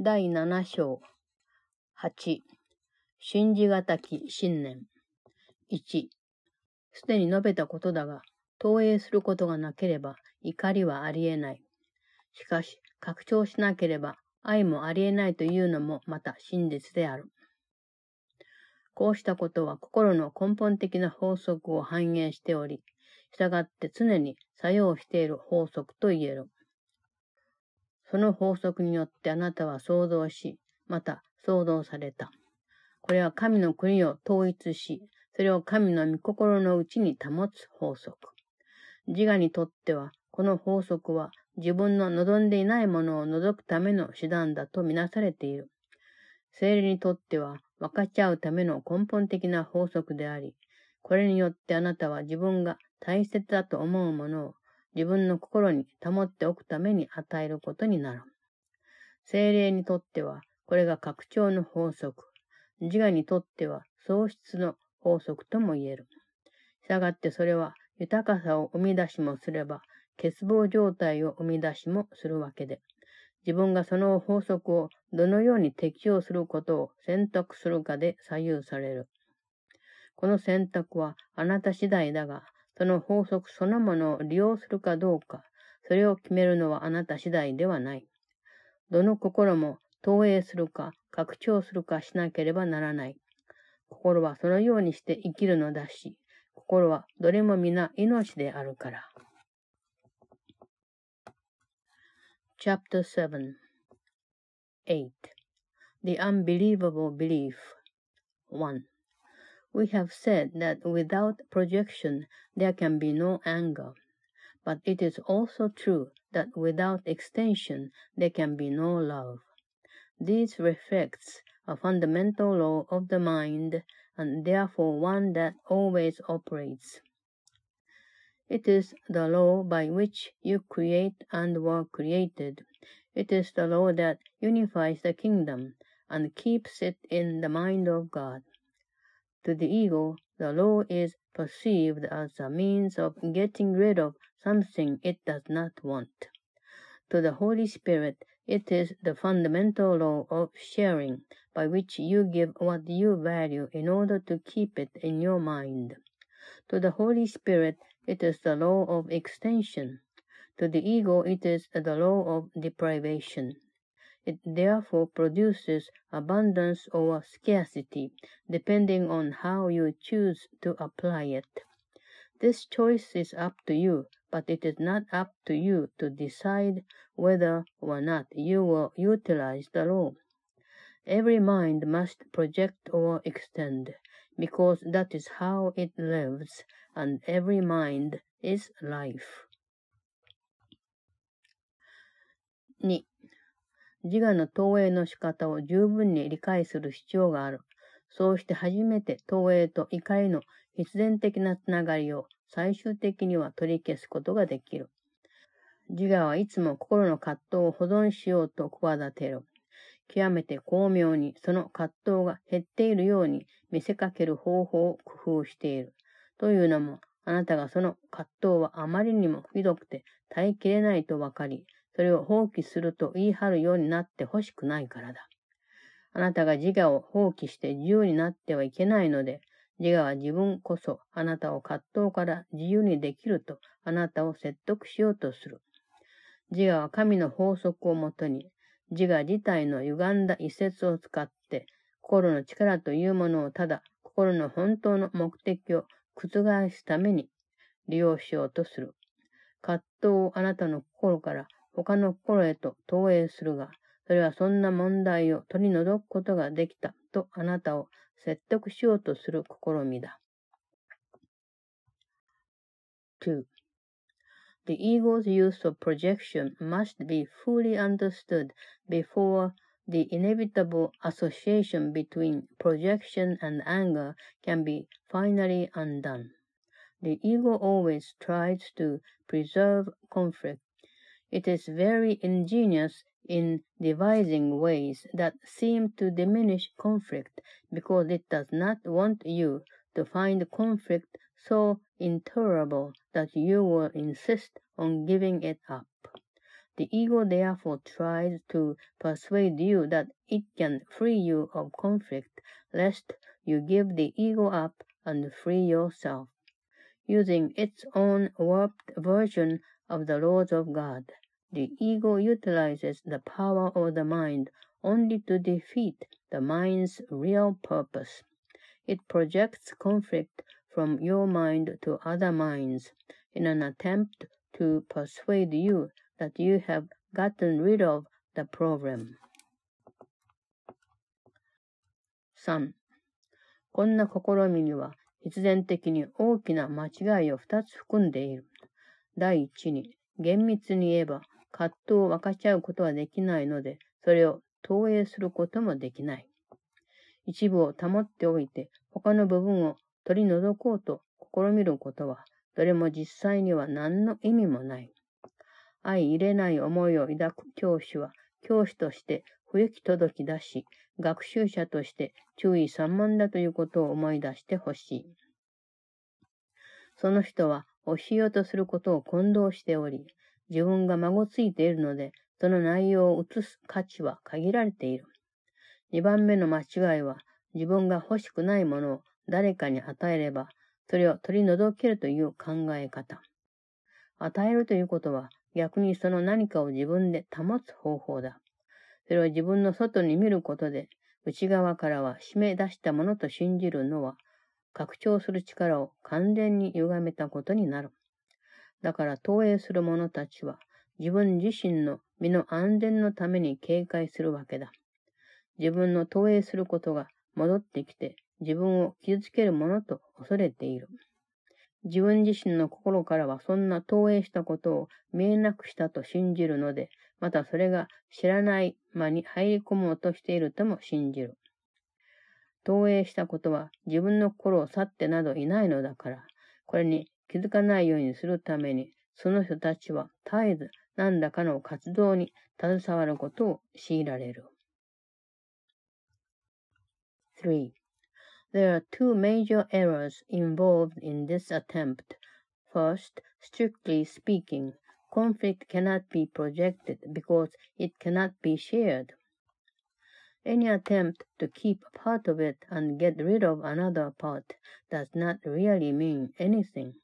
第7章8信じがたき信念1すでに述べたことだが、投影することがなければ怒りはありえない。しかし、拡張しなければ愛もありえないというのもまた真実である。こうしたことは心の根本的な法則を反映しており、従って常に作用している法則と言える。その法則によってあなたは創造し、また創造された。これは神の国を統一し、それを神の御心のうちに保つ法則。自我にとっては、この法則は自分の望んでいないものを除くための手段だとみなされている。精霊にとっては分かち合うための根本的な法則であり、これによってあなたは自分が大切だと思うものを自分の心に保っておくために与えることになる。精霊にとっては、これが拡張の法則。自我にとっては喪失の法則とも言える。したがってそれは豊かさを生み出しもすれば、欠乏状態を生み出しもするわけで、自分がその法則をどのように適用することを選択するかで左右される。この選択はあなた次第だが、その法則そのものを利用するかどうか、それを決めるのはあなた次第ではない。どの心も投影するか、拡張するかしなければならない。心はそのようにして生きるのだし、心はどれも皆命であるから。Chapter 7 8 The Unbelievable Belief 1 We have said that without projection there can be no anger, but it is also true that without extension there can be no love. This reflects a fundamental law of the mind and therefore one that always operates. It is the law by which you create and were created. It is the law that unifies the kingdom and keeps it in the mind of God. To the ego, the law is perceived as a means of getting rid of something it does not want. To the Holy Spirit, it is the fundamental law of sharing, by which you give what you value in order to keep it in your mind. To the Holy Spirit, it is the law of extension. To the ego, it is the law of deprivation. It therefore produces abundance or scarcity, depending on how you choose to apply it. This choice is up to you, but it is not up to you to decide whether or not you will utilize the law. Every mind must project or extend, because that is how it lives, and every mind is life. 2. 自我の投影の仕方を十分に理解する必要がある。そうして初めて投影と怒りの必然的なつながりを最終的には取り消すことができる。自我はいつも心の葛藤を保存しようと企てる。極めて巧妙にその葛藤が減っているように見せかける方法を工夫している。というのも、あなたがその葛藤はあまりにもひどくて耐えきれないとわかり、それを放棄すると言い張るようになってほしくないからだ。あなたが自我を放棄して自由になってはいけないので、自我は自分こそあなたを葛藤から自由にできるとあなたを説得しようとする。自我は神の法則をもとに、自我自体の歪んだ一節を使って、心の力というものをただ心の本当の目的を覆すために利用しようとする。葛藤をあなたの心から他の心へと投影するが、それはそんな問題を取り除くことができたとあなたを説得しようとする試みだ。2. The ego's use of projection must be fully understood before the inevitable association between projection and anger can be finally undone. The ego always tries to preserve conflict It is very ingenious in devising ways that seem to diminish conflict because it does not want you to find conflict so intolerable that you will insist on giving it up. The ego therefore tries to persuade you that it can free you of conflict, lest you give the ego up and free yourself. Using its own warped version of the laws of God, the ego utilizes the power of the mind only to defeat the mind's real purpose. It projects conflict from your mind to other minds in an attempt to persuade you that you have gotten rid of the problem. 3. こんな試みには必然的に大きな間違いを2つ含んでいる。 第一に、厳密に言えば葛藤を分かち合うことはできないので、それを投影することもできない。一部を保っておいて、他の部分を取り除こうと試みることは、どれも実際には何の意味もない。相入れない思いを抱く教師は、教師として不行き届き出し、学習者として注意散漫だということを思い出してほしい。その人は教えようとすることを混同しており、自分が孫ついているので、その内容を移す価値は限られている。二番目の間違いは、自分が欲しくないものを誰かに与えれば、それを取り除けるという考え方。与えるということは、逆にその何かを自分で保つ方法だ。それを自分の外に見ることで、内側からは締め出したものと信じるのは、拡張する力を完全に歪めたことになる。だから投影する者たちは、自分自身の身の安全のために警戒するわけだ。自分の投影することが戻ってきて自分を傷つけるものと恐れている。自分自身の心からはそんな投影したことを見えなくしたと信じるので、またそれが知らない間に入り込もうとしているとも信じる。投影したことは自分の心を去ってなどいないのだから、これに気づかないようにするために、その人たちは絶えず何らかの活動に携わることを強いられる。3. There are two major errors involved in this attempt. First, strictly speaking, conflict cannot be projected because it cannot be shared. Any attempt to keep part of it and get rid of another part does not really mean anything.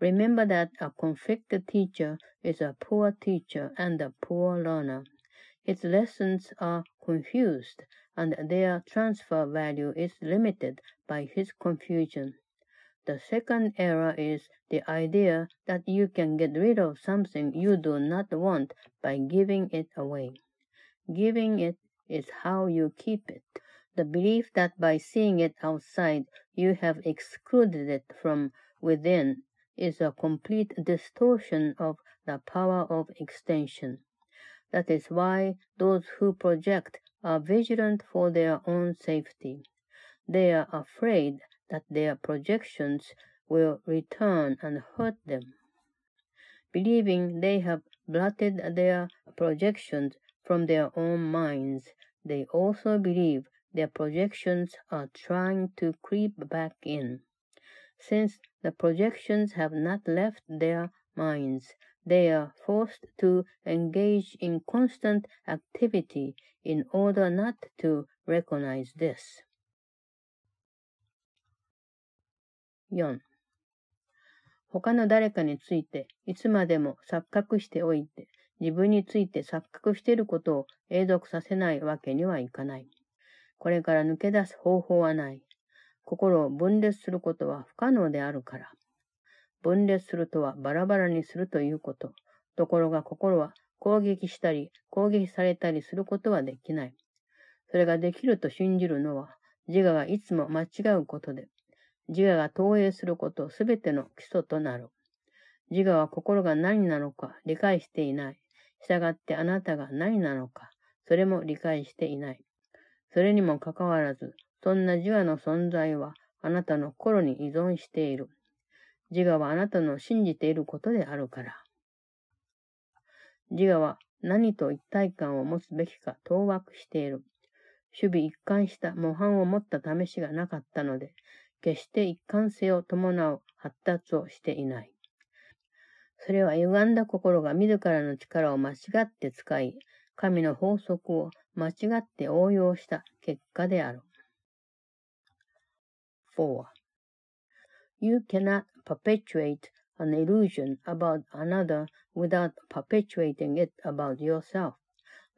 Remember that a conflicted teacher is a poor teacher and a poor learner. His lessons are confused, and their transfer value is limited by his confusion. The second error is the idea that you can get rid of something you do not want by giving it away. Giving it is how you keep it. The belief that by seeing it outside you have excluded it from within is a complete distortion of the power of extension. That is why those who project are vigilant for their own safety. They are afraid that their projections will return and hurt them. Believing they have blotted their projections from their own minds, they also believe their projections are trying to creep back in. Since the projections have not left their minds, they are forced to engage in constant activity in order not to recognize this. 4. 他の誰かについていつまでも錯覚しておいて 自分について錯覚していることを永続させないわけにはいかない。これから抜け出す方法はない。心を分裂することは不可能であるから。分裂するとはバラバラにするということ。ところが心は攻撃したり攻撃されたりすることはできない。それができると信じるのは自我がいつも間違うことで、自我が投影することすべての基礎となる。自我は心が何なのか理解していない。従ってあなたが何なのか、それも理解していない。それにもかかわらず、そんな自我の存在はあなたの心に依存している。自我はあなたの信じていることであるから。自我は何と一体感を持つべきか当惑している。守備一貫した模範を持った試しがなかったので、決して一貫性を伴う発達をしていない。それは歪んだ心が自らの力を間違って使い、神の法則を間違って応用した結果である。4. You cannot perpetuate an illusion about another without perpetuating it about yourself.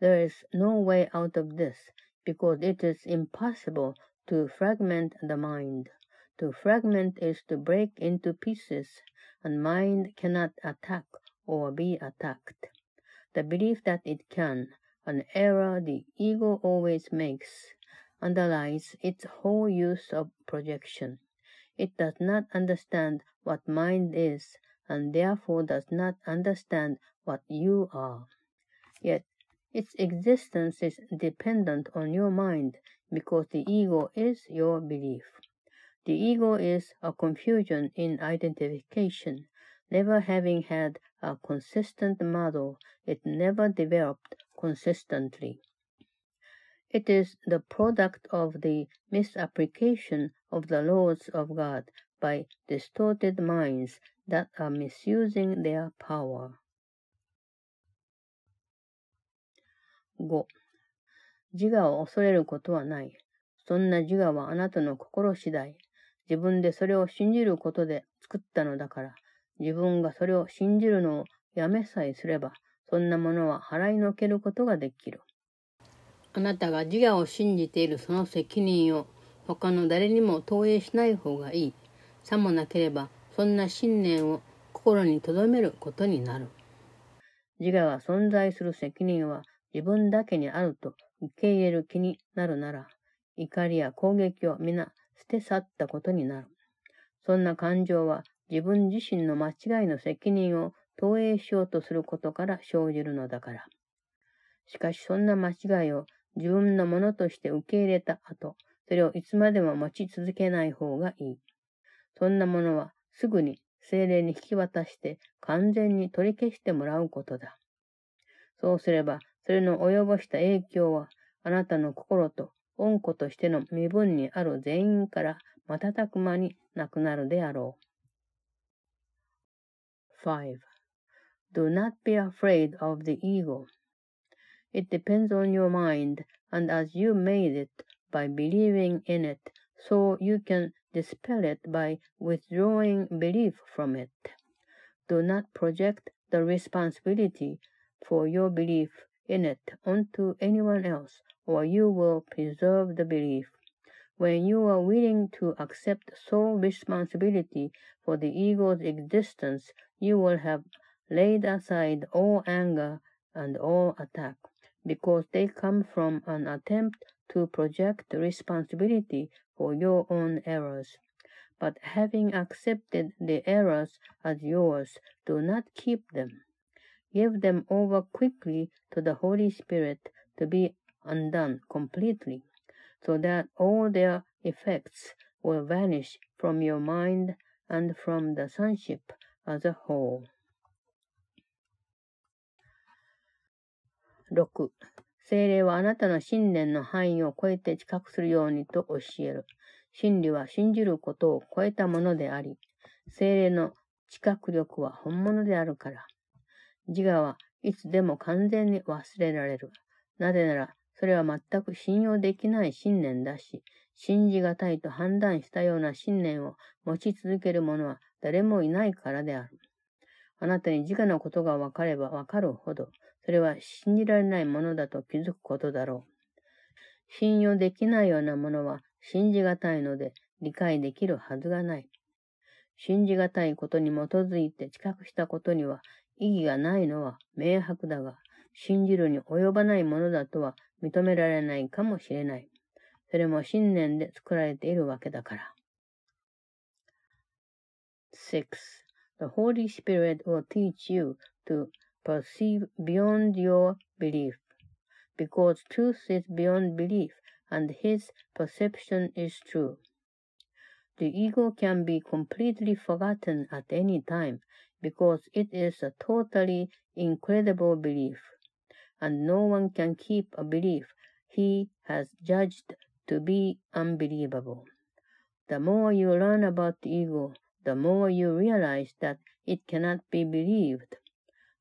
There is no way out of this, because it is impossible to fragment the mind. To fragment is to break into pieces, and mind cannot attack or be attacked. The belief that it can, an error the ego always makes, underlies its whole use of projection. It does not understand what mind is, and therefore does not understand what you are. Yet its existence is dependent on your mind because the ego is your belief. The ego is a confusion in identification. Never having had a consistent model, it never developed consistently. It is the product of the misapplication of the laws of God by distorted minds that are misusing their power. 5. 自我を恐れることはない。そんな自我はあなたの心次第。 自分でそれを信じることで作ったのだから、自分がそれを信じるのをやめさえすれば、そんなものは払いのけることができる。あなたが自我を信じているその責任を他の誰にも投影しない方がいい。さもなければ、そんな信念を心に留めることになる。自我が存在する責任は自分だけにあると受け入れる気になるなら、怒りや攻撃を皆捨て去ったことになる。そんな感情は自分自身の間違いの責任を投影しようとすることから生じるのだから。しかしそんな間違いを自分のものとして受け入れた後、それをいつまでも持ち続けない方がいい。そんなものはすぐに精霊に引き渡して完全に取り消してもらうことだ。そうすれば、それの及ぼした影響は、あなたの心と恩子としての身分にある全員から瞬く間になくなるであろう。5. Do not be afraid of the ego. It depends on your mind, and as you made it by believing in it, so you can dispel it by withdrawing belief from it. Do not project the responsibility for your belief in it onto anyone else, or you will preserve the belief. When you are willing to accept sole responsibility for the ego's existence, you will have laid aside all anger and all attack, because they come from an attempt to project responsibility for your own errors. But having accepted the errors as yours, do not keep them. Give them over quickly to the Holy Spirit to be undone completely, so that all their effects will vanish from your mind and from the sonship as a whole. 6. 精霊はあなたの信念の範囲を超えて知覚するようにと教える。真理は信じることを超えたものであり、精霊の知覚力は本物であるから。自我はいつでも完全に忘れられる。なぜなら、それは全く信用できない信念だし、信じがたいと判断したような信念を持ち続ける者は誰もいないからである。あなたに自我のことがわかればわかるほど、それは信じられないものだと気づくことだろう。信用できないようなものは信じがたいので理解できるはずがない。信じがたいことに基づいて知覚したことには意義がないのは明白だが、信じるに及ばないものだとは認められないかもしれない。それも信念で作られているわけだから。6. The Holy Spirit will teach you to perceive beyond your belief, because truth is beyond belief, and his perception is true. The ego can be completely forgotten at any time, because it is a totally incredible belief, and no one can keep a belief he has judged to be unbelievable. The more you learn about the ego, the more you realize that it cannot be believed.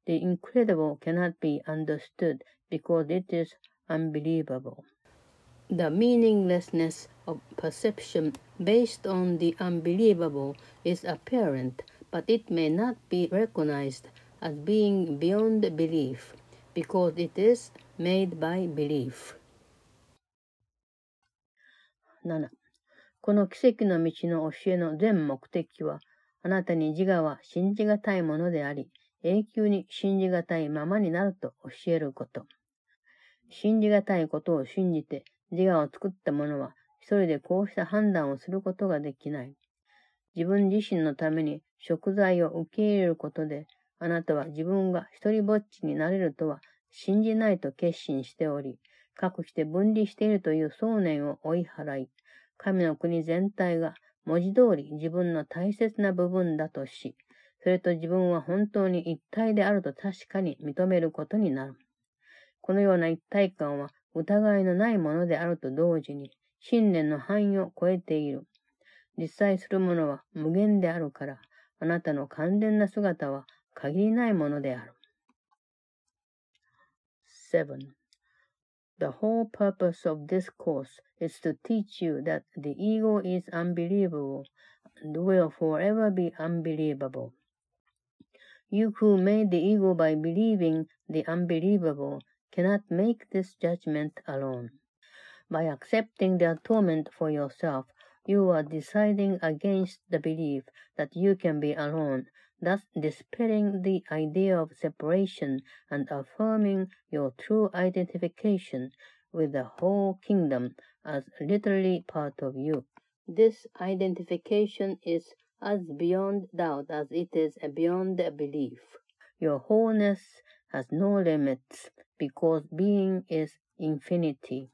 The incredible cannot be understood because it is unbelievable. The meaninglessness of perception based on the unbelievable is apparent, but it may not be recognized as being beyond belief because it is made by belief. 7. この奇跡の道の教えの全目的は、あなたに自我は信じがたいものであり、永久に信じがたいままになると教えること。信じがたいことを信じて自我を作った者は一人でこうした判断をすることができない。自分自身のために食材を受け入れることで、あなたは自分が一人ぼっちになれるとは信じないと決心しており、隠して分離しているという想念を追い払い、神の国全体が文字通り自分の大切な部分だとし、それと自分は本当に一体であると確かに認めることになる。このような一体感は疑いのないものであると同時に、信念の範囲を超えている。実際するものは無限であるから、あなたの完全な姿は限りないものである。7. The whole purpose of this course is to teach you that the ego is unbelievable and will forever be unbelievable. You who made the ego by believing the unbelievable cannot make this judgment alone. By accepting the atonement for yourself, you are deciding against the belief that you can be alone, thus dispelling the idea of separation and affirming your true identification with the whole kingdom as literally part of you. This identification is as beyond doubt as it is beyond belief. Your wholeness has no limits because being is infinity.